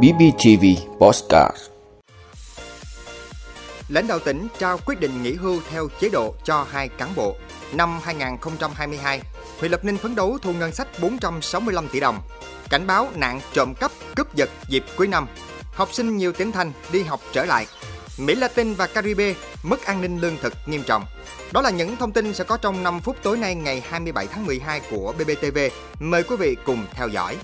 BBTV Postcard Lãnh đạo tỉnh trao quyết định nghỉ hưu theo chế độ cho hai cán bộ. Năm 2022, huyện Lập Ninh phấn đấu thu ngân sách 465 tỷ đồng. Cảnh báo nạn trộm cắp, cướp giật dịp cuối năm. Học sinh nhiều tỉnh thành đi học trở lại. Mỹ Latin và Caribe mất an ninh lương thực nghiêm trọng. Đó là những thông tin sẽ có trong 5 phút tối nay ngày 27 tháng 12 của BBTV. Mời quý vị cùng theo dõi.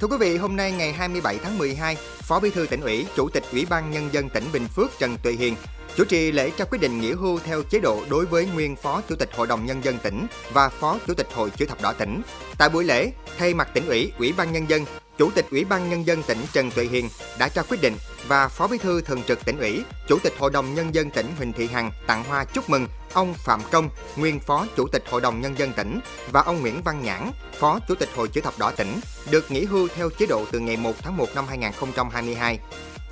Thưa quý vị, hôm nay ngày 27 tháng 12, Phó Bí thư tỉnh ủy, Chủ tịch Ủy ban Nhân dân tỉnh Bình Phước Trần Tuệ Hiền chủ trì lễ trao quyết định nghỉ hưu theo chế độ đối với nguyên Phó Chủ tịch Hội đồng Nhân dân tỉnh và Phó Chủ tịch Hội Chữ thập đỏ tỉnh. Tại buổi lễ, thay mặt tỉnh ủy, Ủy ban Nhân dân, Chủ tịch Ủy ban Nhân dân tỉnh Trần Tuệ Hiền đã trao quyết định và Phó Bí thư Thường trực tỉnh ủy, Chủ tịch Hội đồng Nhân dân tỉnh Huỳnh Thị Hằng tặng hoa chúc mừng ông Phạm Công, nguyên Phó Chủ tịch Hội đồng Nhân dân tỉnh và ông Nguyễn Văn Nhãn, Phó Chủ tịch Hội Chữ thập đỏ tỉnh, được nghỉ hưu theo chế độ từ ngày 1 tháng 1 năm 2022.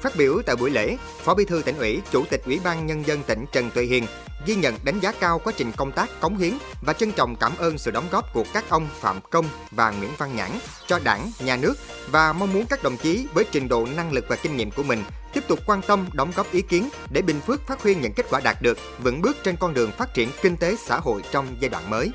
Phát biểu tại buổi lễ, Phó Bí thư tỉnh ủy, Chủ tịch Ủy ban Nhân dân tỉnh Trần Tuệ Hiền ghi nhận đánh giá cao quá trình công tác cống hiến và trân trọng cảm ơn sự đóng góp của các ông Phạm Công và Nguyễn Văn Nhãn cho đảng, nhà nước và mong muốn các đồng chí với trình độ năng lực và kinh nghiệm của mình tiếp tục quan tâm đóng góp ý kiến để Bình Phước phát huy những kết quả đạt được, vững bước trên con đường phát triển kinh tế xã hội trong giai đoạn mới.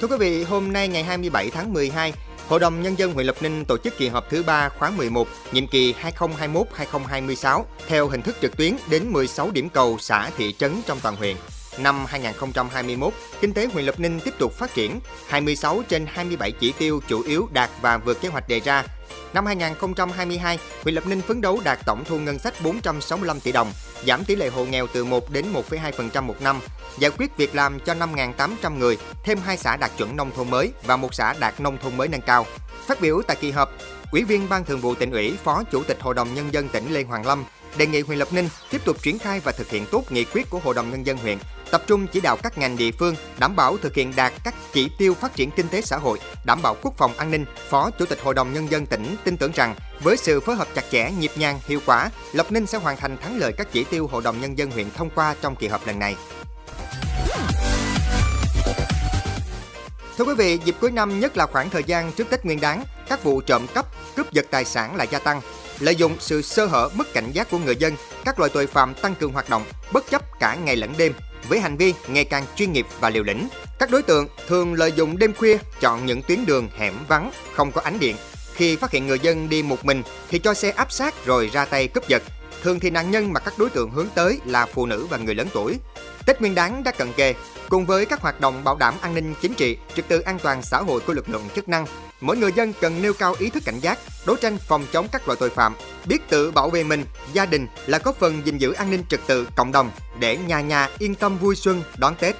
Thưa quý vị, hôm nay ngày 27 tháng 12, Hội đồng Nhân dân huyện Lập Ninh tổ chức kỳ họp thứ 3 khóa 11, nhiệm kỳ 2021-2026 theo hình thức trực tuyến đến 16 điểm cầu xã thị trấn trong toàn huyện. Năm 2021, kinh tế huyện Lập Ninh tiếp tục phát triển, 26 trên 27 chỉ tiêu chủ yếu đạt và vượt kế hoạch đề ra. Năm 2022, huyện Lập Ninh phấn đấu đạt tổng thu ngân sách 465 tỷ đồng, giảm tỷ lệ hộ nghèo từ 1 đến 1,2% một năm, giải quyết việc làm cho 5.800 người, thêm hai xã đạt chuẩn nông thôn mới và một xã đạt nông thôn mới nâng cao. Phát biểu tại kỳ họp, Ủy viên Ban Thường vụ tỉnh ủy, Phó Chủ tịch Hội đồng Nhân dân tỉnh Lê Hoàng Lâm đề nghị huyện Lập Ninh tiếp tục triển khai và thực hiện tốt nghị quyết của Hội đồng Nhân dân huyện, tập trung chỉ đạo các ngành địa phương đảm bảo thực hiện đạt các chỉ tiêu phát triển kinh tế xã hội, đảm bảo quốc phòng an ninh. Phó Chủ tịch Hội đồng Nhân dân tỉnh tin tưởng rằng với sự phối hợp chặt chẽ, nhịp nhàng, hiệu quả, Lộc Ninh sẽ hoàn thành thắng lợi các chỉ tiêu Hội đồng Nhân dân huyện thông qua trong kỳ họp lần này. Thưa quý vị, dịp cuối năm nhất là khoảng thời gian trước Tết Nguyên đán, các vụ trộm cắp, cướp giật tài sản lại gia tăng. Lợi dụng sự sơ hở mất cảnh giác của người dân, các loại tội phạm tăng cường hoạt động, bất chấp cả ngày lẫn đêm, với hành vi ngày càng chuyên nghiệp và liều lĩnh. Các đối tượng thường lợi dụng đêm khuya chọn những tuyến đường hẻm vắng, không có ánh điện. Khi phát hiện người dân đi một mình thì cho xe áp sát rồi ra tay cướp giật. Thường thì nạn nhân mà các đối tượng hướng tới là phụ nữ và người lớn tuổi. Tết Nguyên đán đã cận kề, cùng với các hoạt động bảo đảm an ninh chính trị, trật tự an toàn xã hội của lực lượng chức năng, mỗi người dân cần nêu cao ý thức cảnh giác, đấu tranh phòng chống các loại tội phạm, biết tự bảo vệ mình, gia đình là góp phần gìn giữ an ninh trật tự cộng đồng để nhà nhà yên tâm vui xuân đón Tết.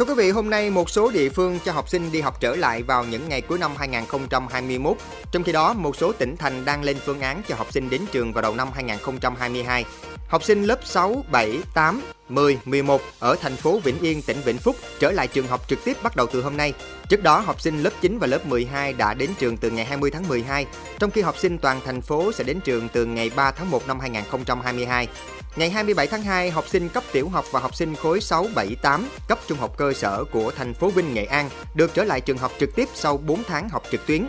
Thưa quý vị, hôm nay một số địa phương cho học sinh đi học trở lại vào những ngày cuối năm 2021. Trong khi đó, một số tỉnh thành đang lên phương án cho học sinh đến trường vào đầu năm 2022. Học sinh lớp 6, 7, 8, 10, 11 ở thành phố Vĩnh Yên, tỉnh Vĩnh Phúc trở lại trường học trực tiếp bắt đầu từ hôm nay. Trước đó, học sinh lớp 9 và lớp 12 đã đến trường từ ngày 20 tháng 12, trong khi học sinh toàn thành phố sẽ đến trường từ ngày 3 tháng 1 năm 2022. Ngày 27 tháng 2, học sinh cấp tiểu học và học sinh khối 6, 7, 8 cấp trung học cơ sở của thành phố Vinh, Nghệ An được trở lại trường học trực tiếp sau 4 tháng học trực tuyến.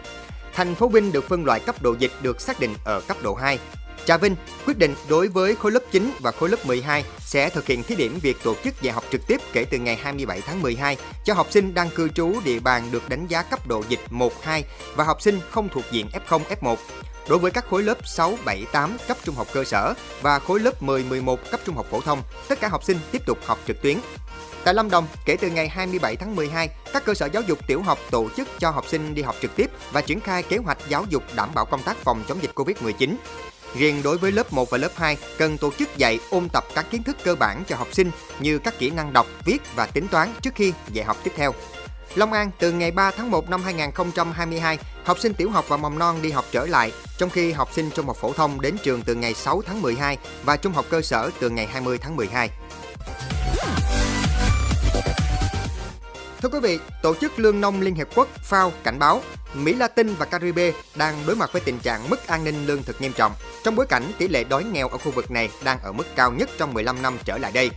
Thành phố Vinh được phân loại cấp độ dịch được xác định ở cấp độ 2. Trà Vinh quyết định đối với khối lớp 9 và khối lớp 12 sẽ thực hiện thí điểm việc tổ chức dạy học trực tiếp kể từ ngày 27 tháng 12 cho học sinh đang cư trú địa bàn được đánh giá cấp độ dịch 1, 2 và học sinh không thuộc diện F0, F1. Đối với các khối lớp 6, 7, 8 cấp trung học cơ sở và khối lớp 10, 11 cấp trung học phổ thông, tất cả học sinh tiếp tục học trực tuyến. Tại Lâm Đồng, kể từ ngày 27 tháng 12, các cơ sở giáo dục tiểu học tổ chức cho học sinh đi học trực tiếp và triển khai kế hoạch giáo dục đảm bảo công tác phòng chống dịch Covid-19. Riêng đối với lớp 1 và lớp 2, cần tổ chức dạy ôn tập các kiến thức cơ bản cho học sinh như các kỹ năng đọc, viết và tính toán trước khi dạy học tiếp theo. Long An từ ngày 3 tháng 1 năm 2022, học sinh tiểu học và mầm non đi học trở lại, trong khi học sinh trung học phổ thông đến trường từ ngày 6 tháng 12 và trung học cơ sở từ ngày 20 tháng 12. Thưa quý vị, Tổ chức Lương nông Liên Hiệp Quốc FAO cảnh báo Mỹ Latin và Caribe đang đối mặt với tình trạng mất an ninh lương thực nghiêm trọng, trong bối cảnh tỷ lệ đói nghèo ở khu vực này đang ở mức cao nhất trong 15 năm trở lại đây.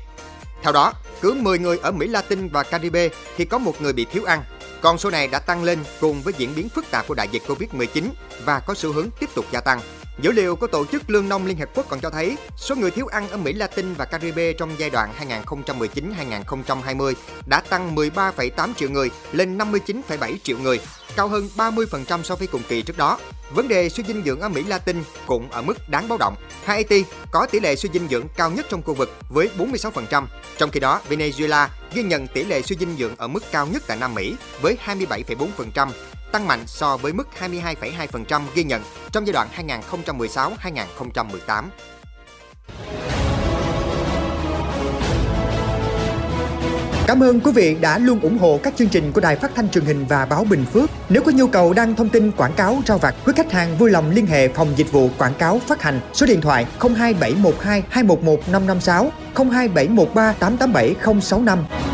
Theo đó, cứ 10 người ở Mỹ Latin và Caribe thì có một người bị thiếu ăn. Con số này đã tăng lên cùng với diễn biến phức tạp của đại dịch Covid-19 và có xu hướng tiếp tục gia tăng. Dữ liệu của Tổ chức Lương nông Liên Hợp Quốc còn cho thấy số người thiếu ăn ở Mỹ Latin và Caribe trong giai đoạn 2019-2020 đã tăng 13,8 triệu người lên 59,7 triệu người, cao hơn 30% so với cùng kỳ trước đó. Vấn đề suy dinh dưỡng ở Mỹ Latin cũng ở mức đáng báo động. Haiti có tỷ lệ suy dinh dưỡng cao nhất trong khu vực với 46%, trong khi đó Venezuela ghi nhận tỷ lệ suy dinh dưỡng ở mức cao nhất tại Nam Mỹ với 27,4%, tăng mạnh so với mức 22,2% ghi nhận trong giai đoạn 2016-2018. Cảm ơn quý vị đã luôn ủng hộ các chương trình của Đài Phát thanh truyền hình và báo Bình Phước. Nếu có nhu cầu đăng thông tin quảng cáo rao vặt, quý khách hàng vui lòng liên hệ phòng dịch vụ quảng cáo phát hành số điện thoại 02712 211 556 02713 887 065.